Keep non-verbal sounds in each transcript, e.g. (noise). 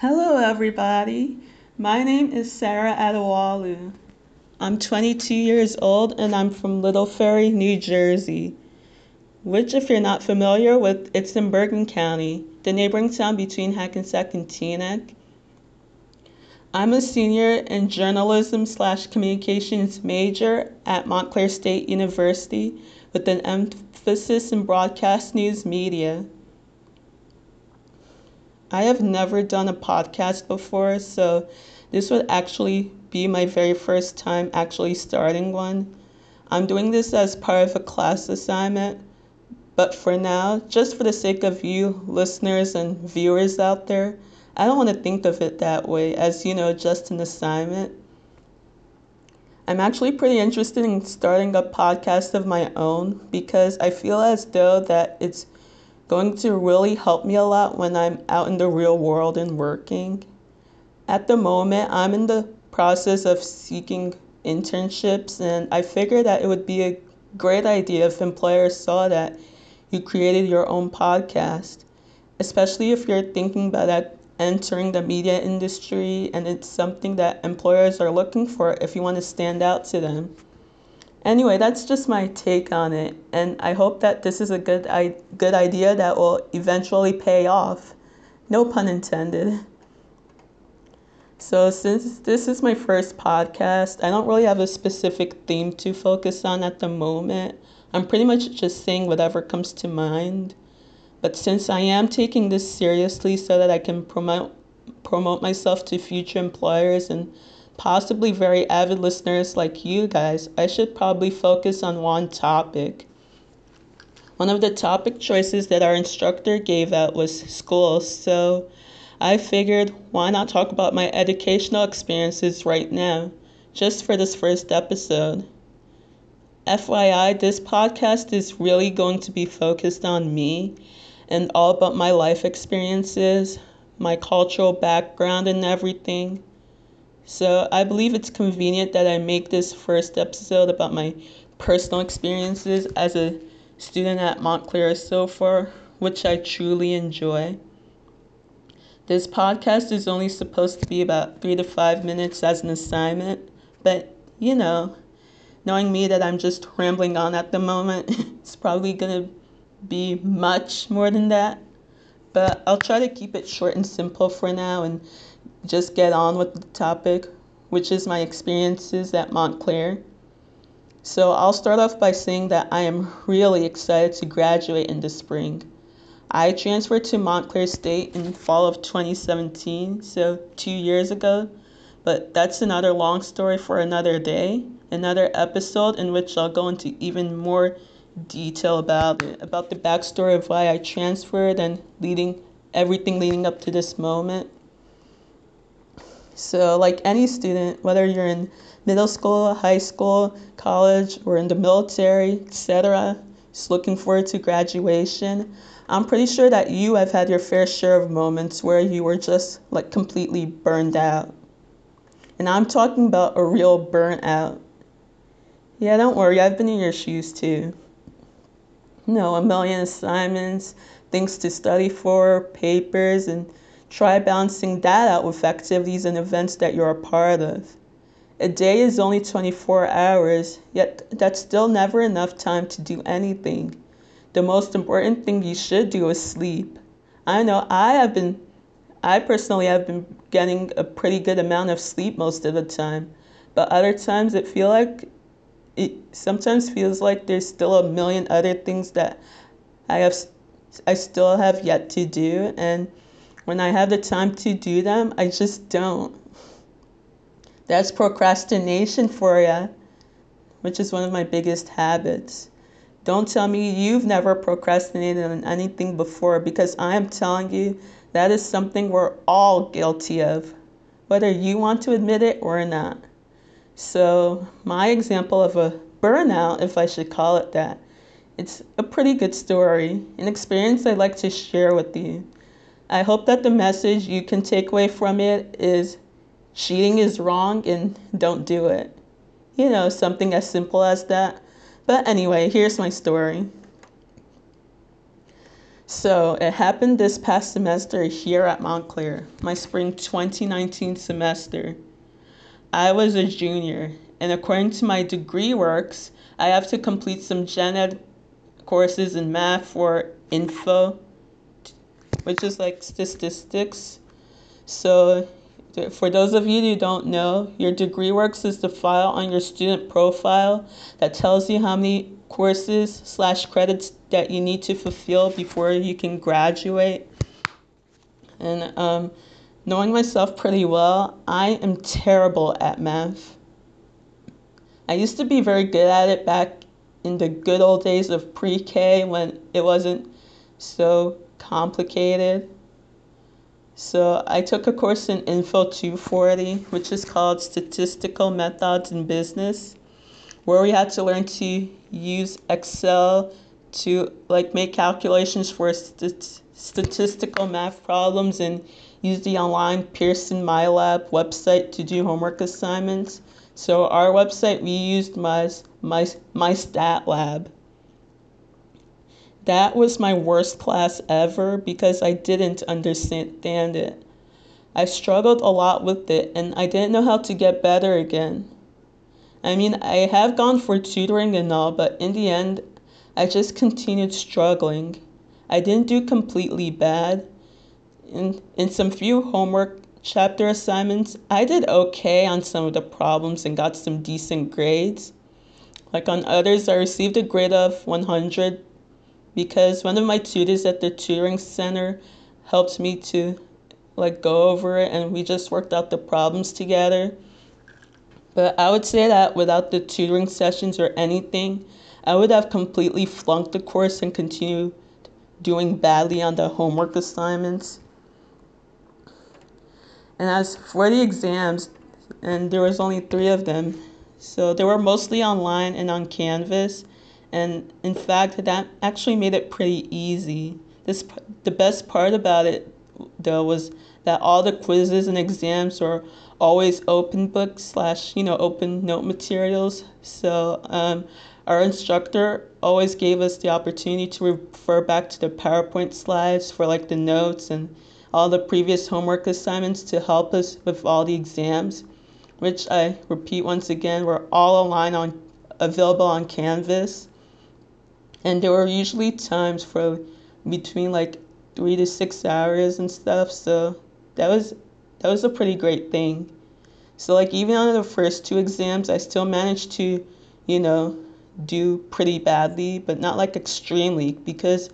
Hello, everybody. My name is Sarah Adewalu. I'm 22 years old and I'm from Little Ferry, New Jersey, which, if you're not familiar with, it's in Bergen County, the neighboring town between Hackensack and Teaneck. I'm a senior in journalism slash communications major at Montclair State University with an emphasis in broadcast news media. I have never done a podcast before, so this would actually be my very first time actually starting one. I'm doing this as part of a class assignment, but for now, just for the sake of you listeners and viewers out there, I don't want to think of it that way as, you know, just an assignment. I'm actually pretty interested in starting a podcast of my own because I feel as though that it's going to really help me a lot when I'm out in the real world and working. At the moment, I'm in the process of seeking internships, and I figured that it would be a great idea if employers saw that you created your own podcast, especially if you're thinking about entering the media industry and it's something that employers are looking for if you want to stand out to them. Anyway, that's just my take on it, and I hope that this is a good I- good idea that will eventually pay off. No pun intended. So, since this is my first podcast, I don't really have a specific theme to focus on at the moment. I'm pretty much just saying whatever comes to mind. But since I am taking this seriously so that I can promote promote myself to future employers and possibly very avid listeners like you guys, I should probably focus on one topic. One of the topic choices that our instructor gave out was schools, so I figured why not talk about my educational experiences right now, just for this first episode. FYI, this podcast is really going to be focused on me and all about my life experiences, my cultural background, and everything. So I believe it's convenient that I make this first episode about my personal experiences as a student at Montclair so far, which I truly enjoy. This podcast is only supposed to be about three to five minutes as an assignment, but you know, knowing me that I'm just rambling on at the moment, (laughs) it's probably gonna be much more than that. But I'll try to keep it short and simple for now and just get on with the topic, which is my experiences at Montclair. So I'll start off by saying that I am really excited to graduate in the spring. I transferred to Montclair State in fall of 2017, so two years ago, but that's another long story for another day, another episode in which I'll go into even more detail about it, about the backstory of why I transferred and leading everything leading up to this moment. So, like any student, whether you're in middle school, high school, college, or in the military, etc., just looking forward to graduation, I'm pretty sure that you have had your fair share of moments where you were just like completely burned out. And I'm talking about a real burnout. Yeah, don't worry, I've been in your shoes too know, a million assignments, things to study for, papers, and try balancing that out with activities and events that you're a part of. A day is only 24 hours, yet that's still never enough time to do anything. The most important thing you should do is sleep. I know I have been, I personally have been getting a pretty good amount of sleep most of the time, but other times it feel like it sometimes feels like there's still a million other things that I have I still have yet to do and when I have the time to do them, I just don't. That's procrastination for you, which is one of my biggest habits. Don't tell me you've never procrastinated on anything before because I am telling you that is something we're all guilty of, whether you want to admit it or not. So, my example of a burnout, if I should call it that, it's a pretty good story, an experience I'd like to share with you. I hope that the message you can take away from it is cheating is wrong and don't do it. You know, something as simple as that. But anyway, here's my story. So it happened this past semester here at Montclair, my spring 2019 semester. I was a junior, and according to my degree works, I have to complete some gen ed courses in math for info, which is like statistics. So for those of you who don't know, your degree works is the file on your student profile that tells you how many courses slash credits that you need to fulfill before you can graduate. And um, knowing myself pretty well, I am terrible at math. I used to be very good at it back in the good old days of pre K when it wasn't so complicated. So I took a course in Info 240, which is called Statistical Methods in Business, where we had to learn to use Excel to like make calculations for st- statistical math problems and use the online Pearson MyLab website to do homework assignments. So our website we used my my my stat lab. That was my worst class ever because I didn't understand it. I struggled a lot with it and I didn't know how to get better again. I mean, I have gone for tutoring and all, but in the end, I just continued struggling. I didn't do completely bad. In, in some few homework chapter assignments, I did okay on some of the problems and got some decent grades. Like on others, I received a grade of 100 because one of my tutors at the tutoring center helped me to like go over it and we just worked out the problems together. But I would say that without the tutoring sessions or anything, I would have completely flunked the course and continued doing badly on the homework assignments. And as for the exams, and there was only three of them, so they were mostly online and on Canvas. And in fact, that actually made it pretty easy. This the best part about it though was that all the quizzes and exams were always open book slash you know open note materials. So um, our instructor always gave us the opportunity to refer back to the PowerPoint slides for like the notes and all the previous homework assignments to help us with all the exams, which I repeat once again were all online on available on Canvas and there were usually times for between like three to six hours and stuff so that was that was a pretty great thing so like even on the first two exams i still managed to you know do pretty badly but not like extremely because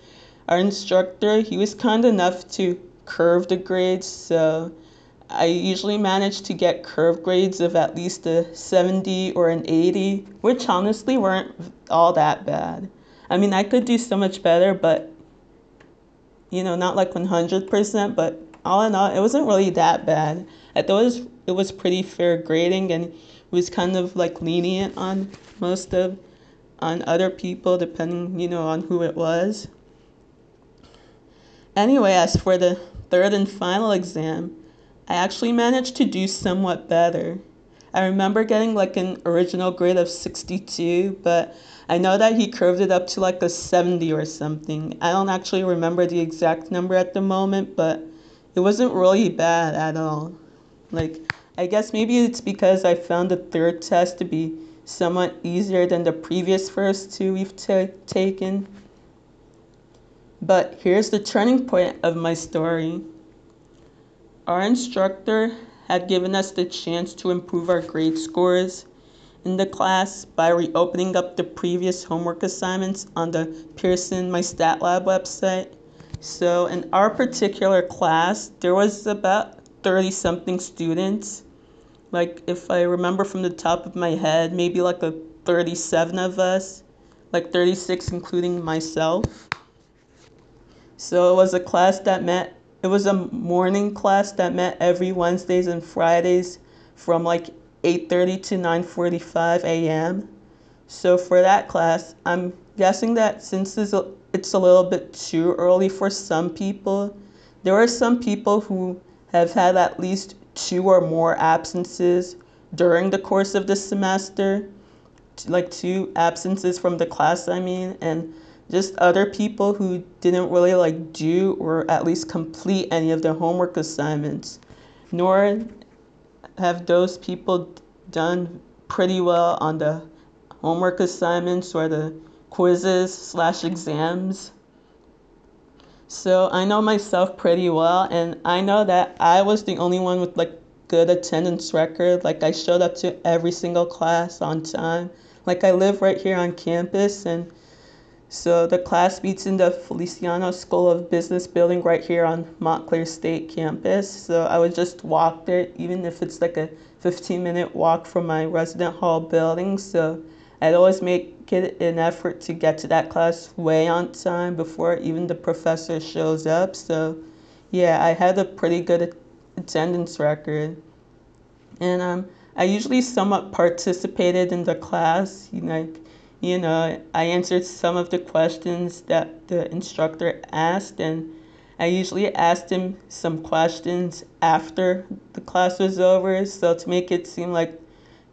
our instructor he was kind enough to curve the grades so I usually managed to get curve grades of at least a 70 or an 80, which honestly weren't all that bad. I mean, I could do so much better, but you know, not like 100%, but all in all, it wasn't really that bad. I thought it was, it was pretty fair grading and it was kind of like lenient on most of on other people depending, you know, on who it was. Anyway, as for the third and final exam, I actually managed to do somewhat better. I remember getting like an original grade of 62, but I know that he curved it up to like a 70 or something. I don't actually remember the exact number at the moment, but it wasn't really bad at all. Like, I guess maybe it's because I found the third test to be somewhat easier than the previous first two we've t- taken. But here's the turning point of my story. Our instructor had given us the chance to improve our grade scores in the class by reopening up the previous homework assignments on the Pearson My Stat Lab website. So in our particular class, there was about 30 something students. Like if I remember from the top of my head, maybe like a 37 of us, like 36 including myself. So it was a class that met it was a morning class that met every Wednesdays and Fridays from like 8:30 to 9:45 a.m. So for that class, I'm guessing that since it's a, little bit too early for some people, there are some people who have had at least two or more absences during the course of the semester, like two absences from the class, I mean, and just other people who didn't really like do or at least complete any of their homework assignments, nor have those people done pretty well on the homework assignments or the quizzes slash exams. So I know myself pretty well, and I know that I was the only one with like good attendance record. Like I showed up to every single class on time. Like I live right here on campus, and so the class meets in the Feliciano School of Business building right here on Montclair State campus. So I would just walk there, even if it's like a 15 minute walk from my resident hall building. So I'd always make it an effort to get to that class way on time before even the professor shows up. So yeah, I had a pretty good attendance record. And um, I usually somewhat participated in the class. You know, like, you know, I answered some of the questions that the instructor asked, and I usually asked him some questions after the class was over, so to make it seem like,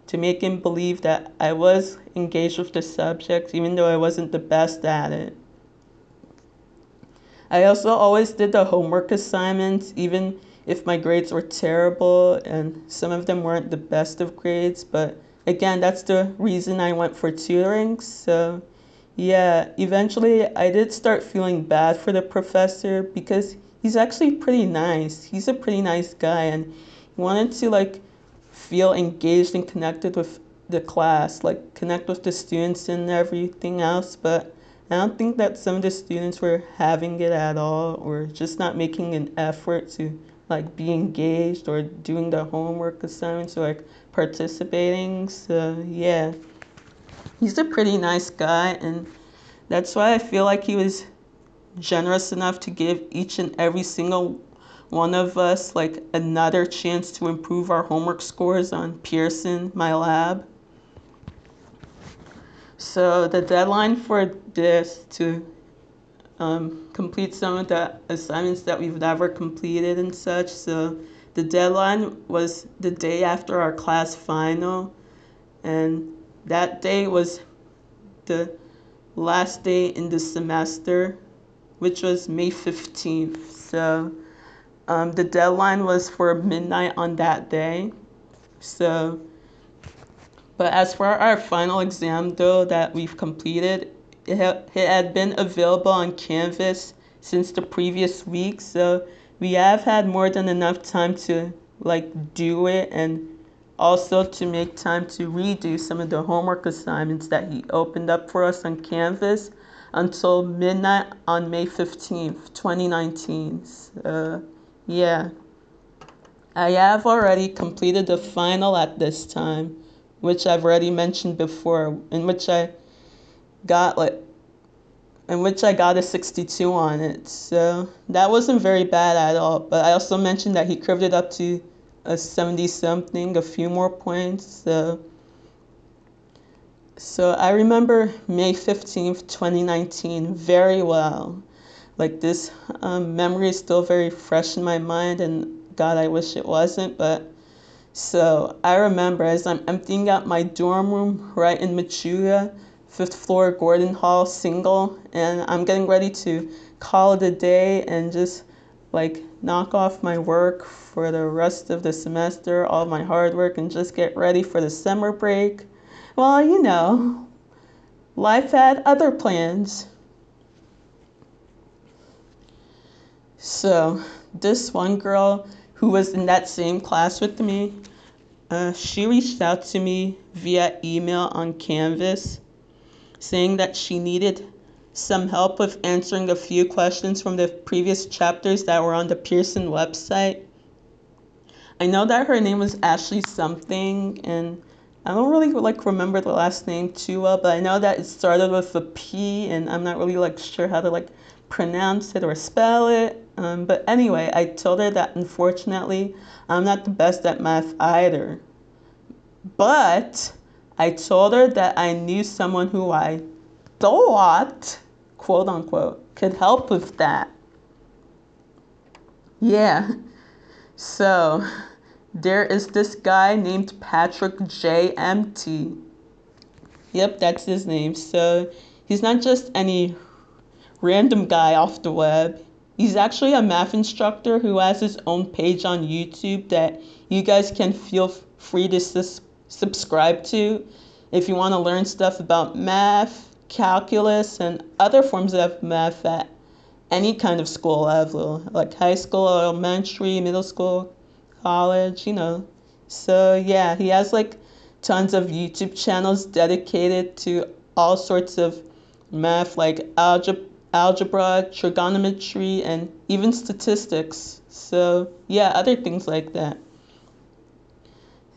to make him believe that I was engaged with the subject, even though I wasn't the best at it. I also always did the homework assignments, even if my grades were terrible, and some of them weren't the best of grades, but again, that's the reason I went for tutoring. So, yeah, eventually I did start feeling bad for the professor because he's actually pretty nice. He's a pretty nice guy, and he wanted to like feel engaged and connected with the class, like connect with the students and everything else. But I don't think that some of the students were having it at all, or just not making an effort to like be engaged or doing the homework assignments or like participating. So yeah, he's a pretty nice guy, and that's why I feel like he was generous enough to give each and every single one of us like another chance to improve our homework scores on Pearson, my lab. So the deadline for this to um, complete some of the assignments that we've never completed and such. So the deadline was the day after our class final, and that day was the last day in the semester, which was May 15th. So um, the deadline was for midnight on that day. So, but as for our final exam, though, that we've completed, it, ha- it had been available on Canvas since the previous week, so we have had more than enough time to like do it and also to make time to redo some of the homework assignments that he opened up for us on Canvas until midnight on May 15th, 2019. So, yeah. I have already completed the final at this time, which I've already mentioned before, in which I got like in which I got a 62 on it. So that wasn't very bad at all. But I also mentioned that he curved it up to a 70 something, a few more points. So, so I remember May 15th, 2019 very well. Like this um, memory is still very fresh in my mind, and God, I wish it wasn't. But so I remember as I'm emptying out my dorm room right in Machuga fifth floor Gordon Hall single, and I'm getting ready to call it a day and just like knock off my work for the rest of the semester, all my hard work, and just get ready for the summer break. Well, you know, life had other plans. So, this one girl who was in that same class with me, uh, she reached out to me via email on Canvas saying that she needed some help with answering a few questions from the previous chapters that were on the Pearson website. I know that her name was Ashley something, and I don't really like remember the last name too well, but I know that it started with a P, and I'm not really like sure how to like pronounce it or spell it. Um, but anyway, I told her that unfortunately I'm not the best at math either. But I told her that I knew someone who I thought, quote unquote, could help with that. Yeah. So there is this guy named Patrick JMT. Yep, that's his name. So he's not just any random guy off the web. He's actually a math instructor who has his own page on YouTube that you guys can feel free to sus- subscribe to if you want to learn stuff about math, calculus, and other forms of math at any kind of school level, like high school, elementary, middle school, college, you know. So, yeah, he has like tons of YouTube channels dedicated to all sorts of math, like algebra algebra, trigonometry, and even statistics. So, yeah, other things like that.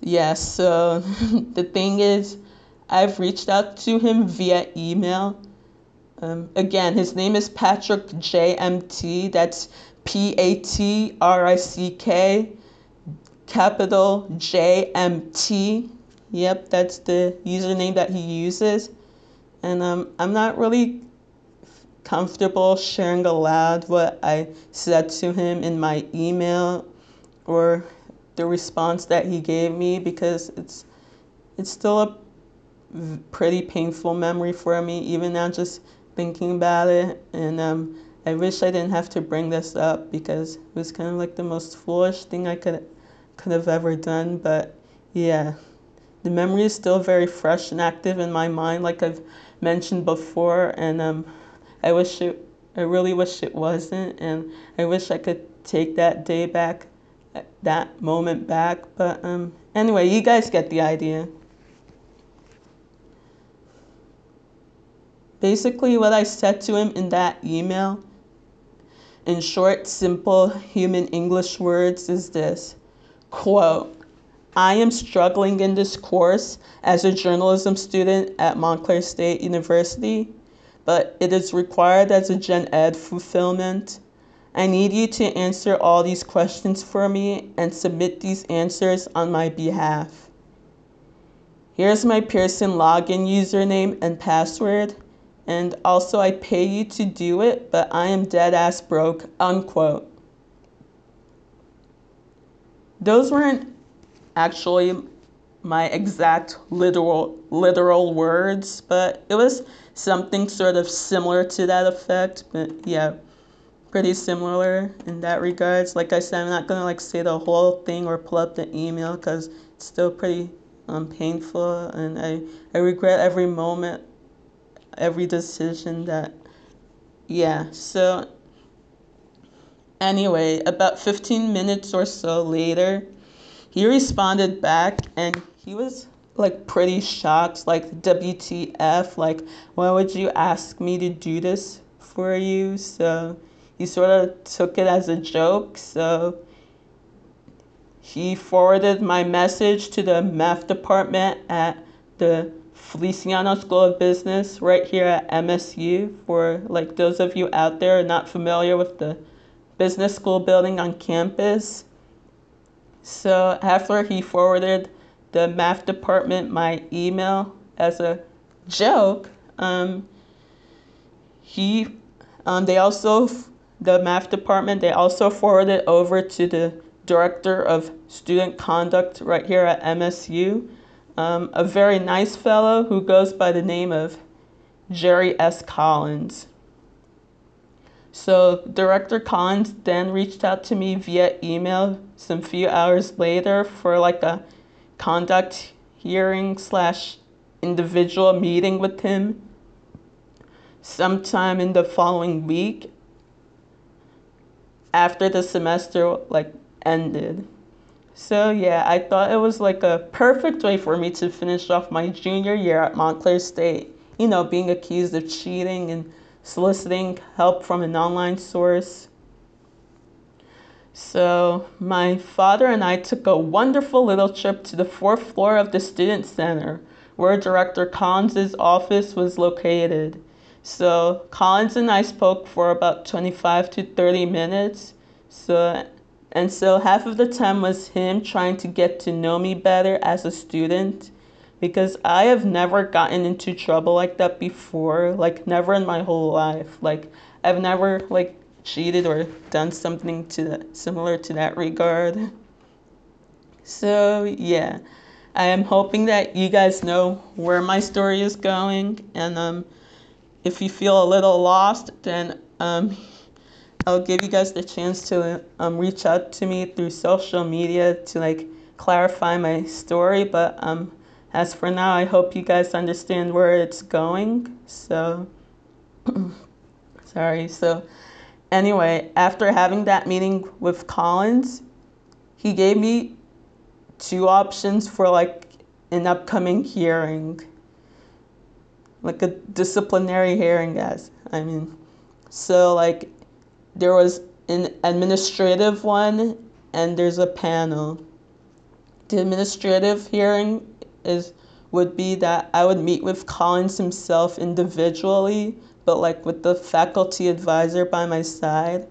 Yeah, so (laughs) the thing is, I've reached out to him via email. Um, again, his name is Patrick JMT. That's P A T R I C K, capital J M T. Yep, that's the username that he uses. And um, I'm not really comfortable sharing aloud what I said to him in my email or the response that he gave me because it's it's still a pretty painful memory for me even now just thinking about it. And um, I wish I didn't have to bring this up because it was kind of like the most foolish thing I could could have ever done. But yeah the memory is still very fresh and active in my mind like I've mentioned before. And um, I wish it, I really wish it wasn't, and I wish I could take that day back, that moment back. But um, anyway, you guys get the idea. Basically, what I said to him in that email, in short, simple human English words, is this quote, I am struggling in this course as a journalism student at Montclair State University but it is required as a gen ed fulfillment. I need you to answer all these questions for me and submit these answers on my behalf. Here's my Pearson login username and password, and also I pay you to do it, but I am dead ass broke, unquote. Those weren't actually my exact literal literal words, but it was something sort of similar to that effect. But yeah, pretty similar in that regards. Like I said, I'm not gonna like say the whole thing or pull up the email because it's still pretty um, painful, and I I regret every moment, every decision that. Yeah. So. Anyway, about 15 minutes or so later, he responded back and he was like pretty shocked, like WTF, like why would you ask me to do this for you? So he sort of took it as a joke. So he forwarded my message to the math department at the Feliciano School of Business right here at MSU for like those of you out there not familiar with the business school building on campus. So after he forwarded the math department my email as a joke. Um, he, um, they also, the math department, they also forwarded over to the director of student conduct right here at MSU, um, a very nice fellow who goes by the name of Jerry S. Collins. So Director Collins then reached out to me via email some few hours later for like a conduct hearing slash individual meeting with him sometime in the following week after the semester like ended. So yeah, I thought it was like a perfect way for me to finish off my junior year at Montclair State. You know, being accused of cheating and soliciting help from an online source. So, my father and I took a wonderful little trip to the fourth floor of the Student Center, where Director Collins' office was located. So, Collins and I spoke for about 25 to 30 minutes. So, and so half of the time was him trying to get to know me better as a student because I have never gotten into trouble like that before, like never in my whole life. Like I've never like cheated or done something to that, similar to that regard. So yeah, I am hoping that you guys know where my story is going, and um, if you feel a little lost, then um, (laughs) I'll give you guys the chance to um, reach out to me through social media to like clarify my story. But um, as for now, I hope you guys understand where it's going. So, (clears throat) sorry. So, anyway, after having that meeting with Collins, he gave me two options for like an upcoming hearing, like a disciplinary hearing, guys. I mean, so like there was an administrative one and there's a panel. The administrative hearing is would be that I would meet with Collins himself individually, but like with the faculty advisor by my side.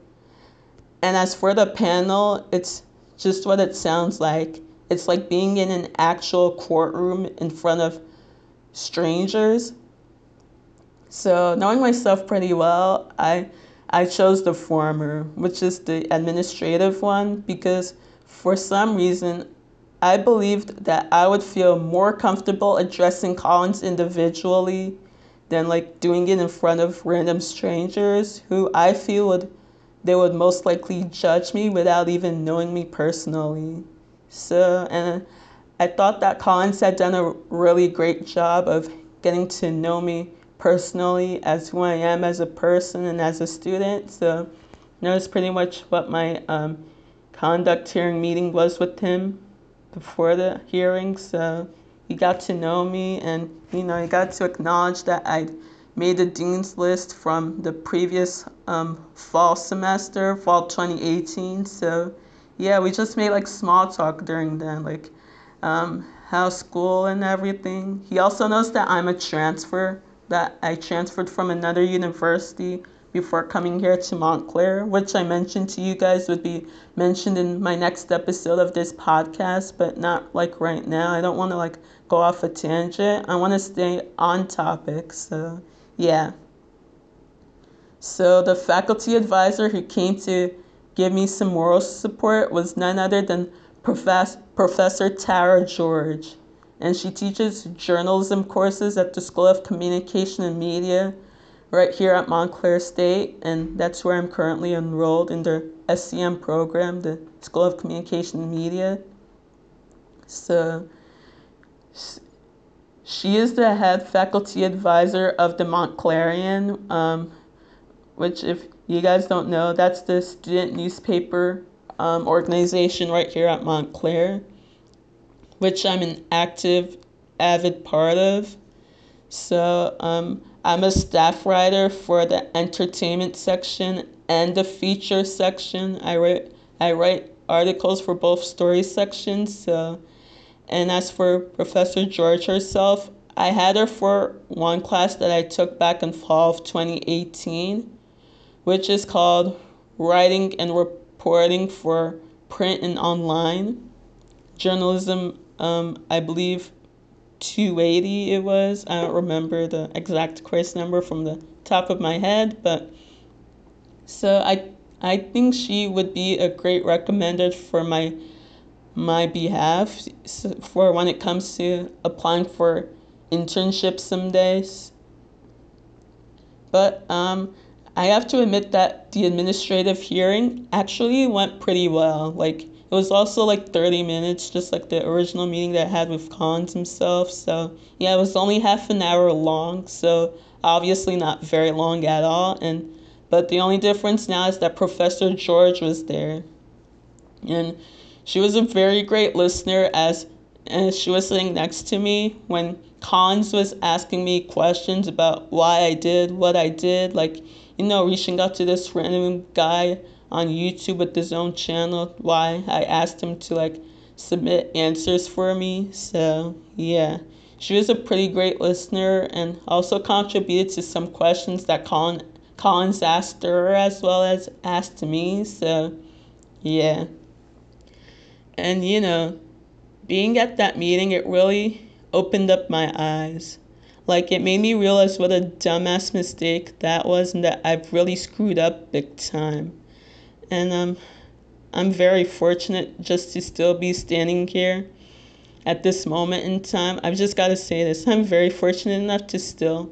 And as for the panel, it's just what it sounds like. It's like being in an actual courtroom in front of strangers. So, knowing myself pretty well, I I chose the former, which is the administrative one, because for some reason I believed that I would feel more comfortable addressing Collins individually than like doing it in front of random strangers who I feel would they would most likely judge me without even knowing me personally. So, and I thought that Collins had done a really great job of getting to know me personally as who I am as a person and as a student. So, that's pretty much what my um, conduct hearing meeting was with him before the hearing. So, he got to know me and, you know, he got to acknowledge that I'd made the dean's list from the previous um, fall semester, fall 2018. So, yeah, we just made like small talk during then, like um, how school and everything. He also knows that I'm a transfer, that I transferred from another university before coming here to Montclair, which I mentioned to you guys would be mentioned in my next episode of this podcast, but not like right now. I don't want to like go off a tangent. I want to stay on topic. So, yeah. So the faculty advisor who came to give me some moral support was none other than Professor, Professor Tara George. And she teaches journalism courses at the School of Communication and Media right here at Montclair State. And that's where I'm currently enrolled in the SCM program, the School of Communication and Media. So she is the head faculty advisor of the Montclarion, um, which, if you guys don't know, that's the student newspaper um, organization right here at Montclair, which I'm an active, avid part of. So um, I'm a staff writer for the entertainment section and the feature section. I write I write articles for both story sections. So and as for Professor George herself, I had her for one class that I took back in fall of 2018, which is called Writing and Reporting for Print and Online. Journalism, um, I believe 280 it was. I don't remember the exact course number from the top of my head, but so I I think she would be a great recommended for my my behalf for when it comes to applying for internships some days. But um, I have to admit that the administrative hearing actually went pretty well. Like it was also like 30 minutes, just like the original meeting that I had with Collins himself. So yeah, it was only half an hour long. So obviously not very long at all. And but the only difference now is that Professor George was there, and she was a very great listener as and she was sitting next to me when Collins was asking me questions about why I did what I did, like, you know, reaching out to this random guy on YouTube with his own channel, why I asked him to like submit answers for me. So, yeah. She was a pretty great listener and also contributed to some questions that Colin, Collins asked her as well as asked me. So, yeah. And, you know, being at that meeting, it really opened up my eyes. Like, it made me realize what a dumbass mistake that was and that I've really screwed up big time. And um, I'm very fortunate just to still be standing here at this moment in time. I've just got to say this I'm very fortunate enough to still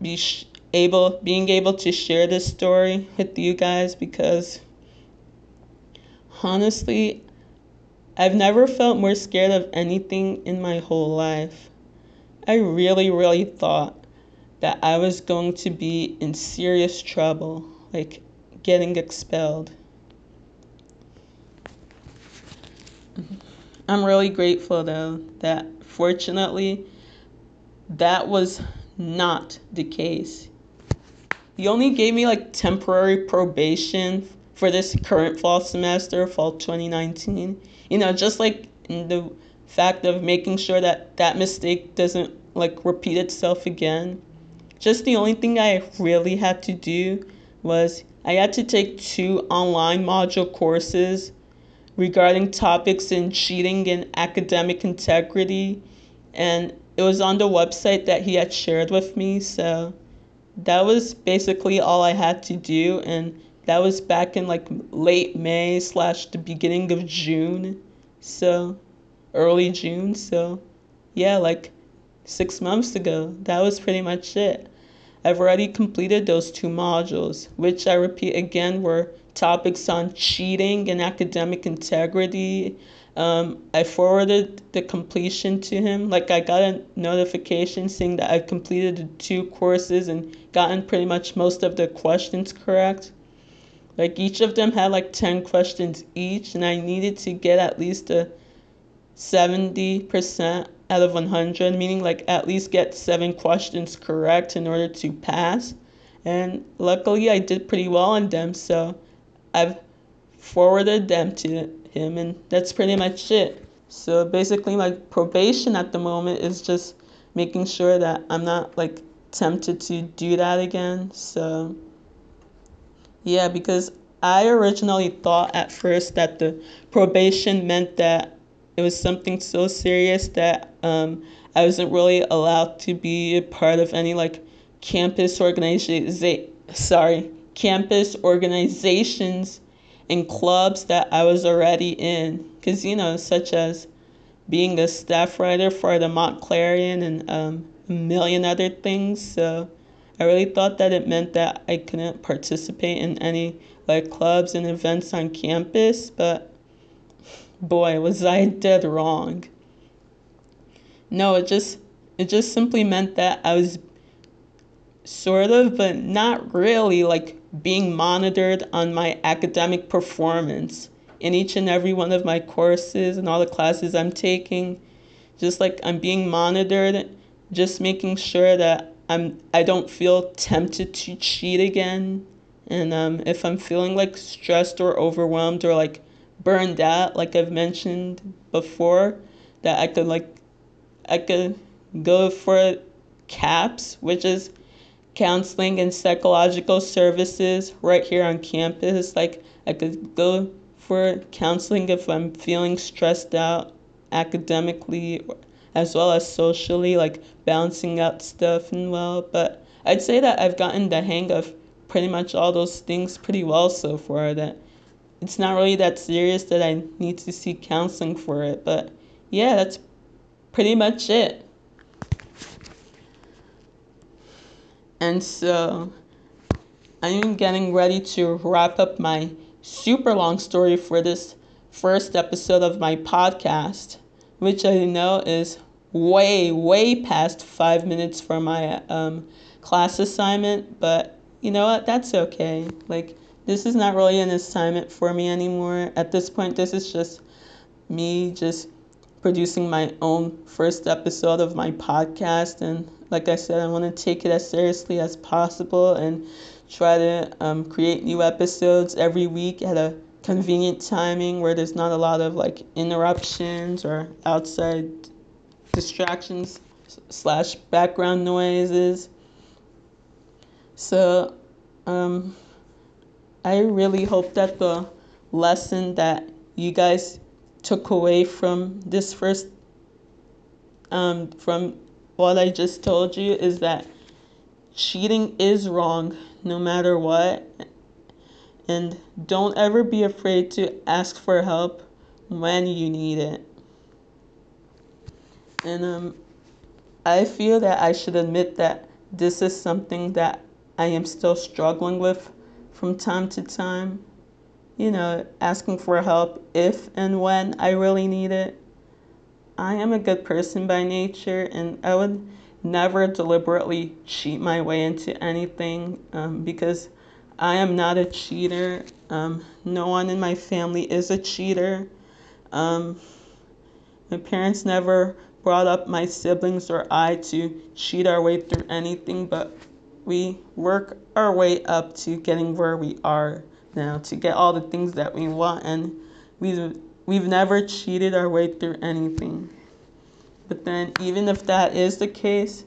be sh- able being able to share this story with you guys because honestly I've never felt more scared of anything in my whole life. I really really thought that I was going to be in serious trouble, like getting expelled. Mm-hmm. I'm really grateful though that fortunately that was not the case. He only gave me like temporary probation for this current fall semester, fall 2019. You know, just like the fact of making sure that that mistake doesn't like repeat itself again. Just the only thing I really had to do was I had to take two online module courses regarding topics in cheating and academic integrity and it was on the website that he had shared with me so that was basically all i had to do and that was back in like late may slash the beginning of june so early june so yeah like six months ago. That was pretty much it i've already completed those two modules which i repeat again were topics on cheating and academic integrity. Um, I forwarded the completion to him. Like I got a notification saying that I completed the two courses and gotten pretty much most of the questions correct. Like each of them had like 10 questions each, and I needed to get at least a 70% out of 100, meaning like at least get seven questions correct in order to pass. And luckily, I did pretty well on them, so I've forwarded them to him, and that's pretty much it. So basically, my probation at the moment is just making sure that I'm not like tempted to do that again. So yeah, because I originally thought at first that the probation meant that it was something so serious that um, I wasn't really allowed to be a part of any like campus organization. Sorry, campus organizations and clubs that I was already in. Because, you know, such as being a staff writer for the Montclarion and um, a million other things. So I really thought that it meant that I couldn't participate in any like clubs and events on campus, but boy, was I dead wrong. No, it just it just simply meant that I was sort of, but not really like being monitored on my academic performance in each and every one of my courses and all the classes I'm taking. Just like I'm being monitored, just making sure that I'm I don't feel tempted to cheat again. And um, if I'm feeling like stressed or overwhelmed or like burned out, like I've mentioned before, that I could like I could go for CAPS, which is counseling and psychological services right here on campus. Like I could go for counseling if I'm feeling stressed out academically as well as socially, like balancing out stuff and well. But I'd say that I've gotten the hang of pretty much all those things pretty well so far. That it's not really that serious that I need to seek counseling for it. But yeah, that's pretty much it. And so I am getting ready to wrap up my super long story for this first episode of my podcast, which I know is way, way past five minutes for my um, class assignment. But you know what? That's okay. Like, this is not really an assignment for me anymore. At this point, this is just me just producing my own first episode of my podcast and like I said, I want to take it as seriously as possible and try to um, create new episodes every week at a convenient timing where there's not a lot of like interruptions or outside distractions slash background noises. So, um, I really hope that the lesson that you guys took away from this first um, from what I just told you is that cheating is wrong no matter what. And don't ever be afraid to ask for help when you need it. And um, I feel that I should admit that this is something that I am still struggling with from time to time. You know, asking for help if and when I really need it. I am a good person by nature, and I would never deliberately cheat my way into anything um, because I am not a cheater. Um, no one in my family is a cheater. Um, my parents never brought up my siblings or I to cheat our way through anything, but we work our way up to getting where we are now, to get all the things that we want, and we've we've never cheated our way through anything. But then, even if that is the case,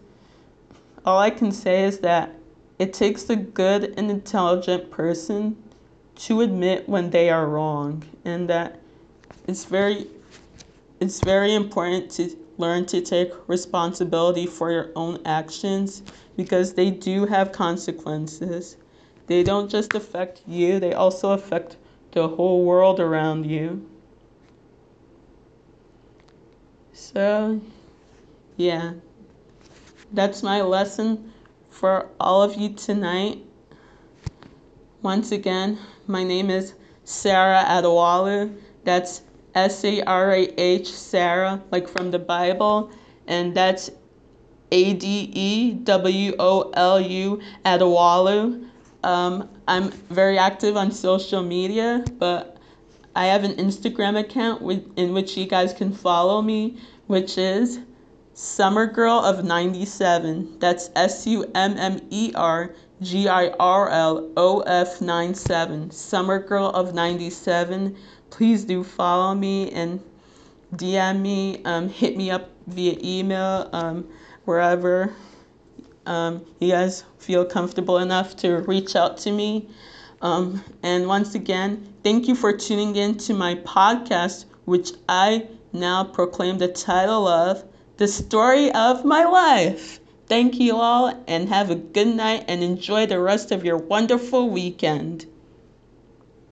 all I can say is that it takes a good and intelligent person to admit when they are wrong, and that it's very it's very important to learn to take responsibility for your own actions because they do have consequences. They don't just affect you, they also affect the whole world around you. So, yeah, that's my lesson for all of you tonight. Once again, my name is Sarah Adewolu. That's S A R A H, Sarah, like from the Bible. And that's A D E W O L U, Adewolu. Um, I'm very active on social media, but I have an Instagram account with, in which you guys can follow me, which is Summer Girl of 97. That's S U M M E R G I R L O F 97. Summer Girl of 97. Please do follow me and DM me, um, hit me up via email, um, wherever um, you guys feel comfortable enough to reach out to me. Um, and once again, thank you for tuning in to my podcast, which I now proclaim the title of The Story of My Life. Thank you all, and have a good night and enjoy the rest of your wonderful weekend.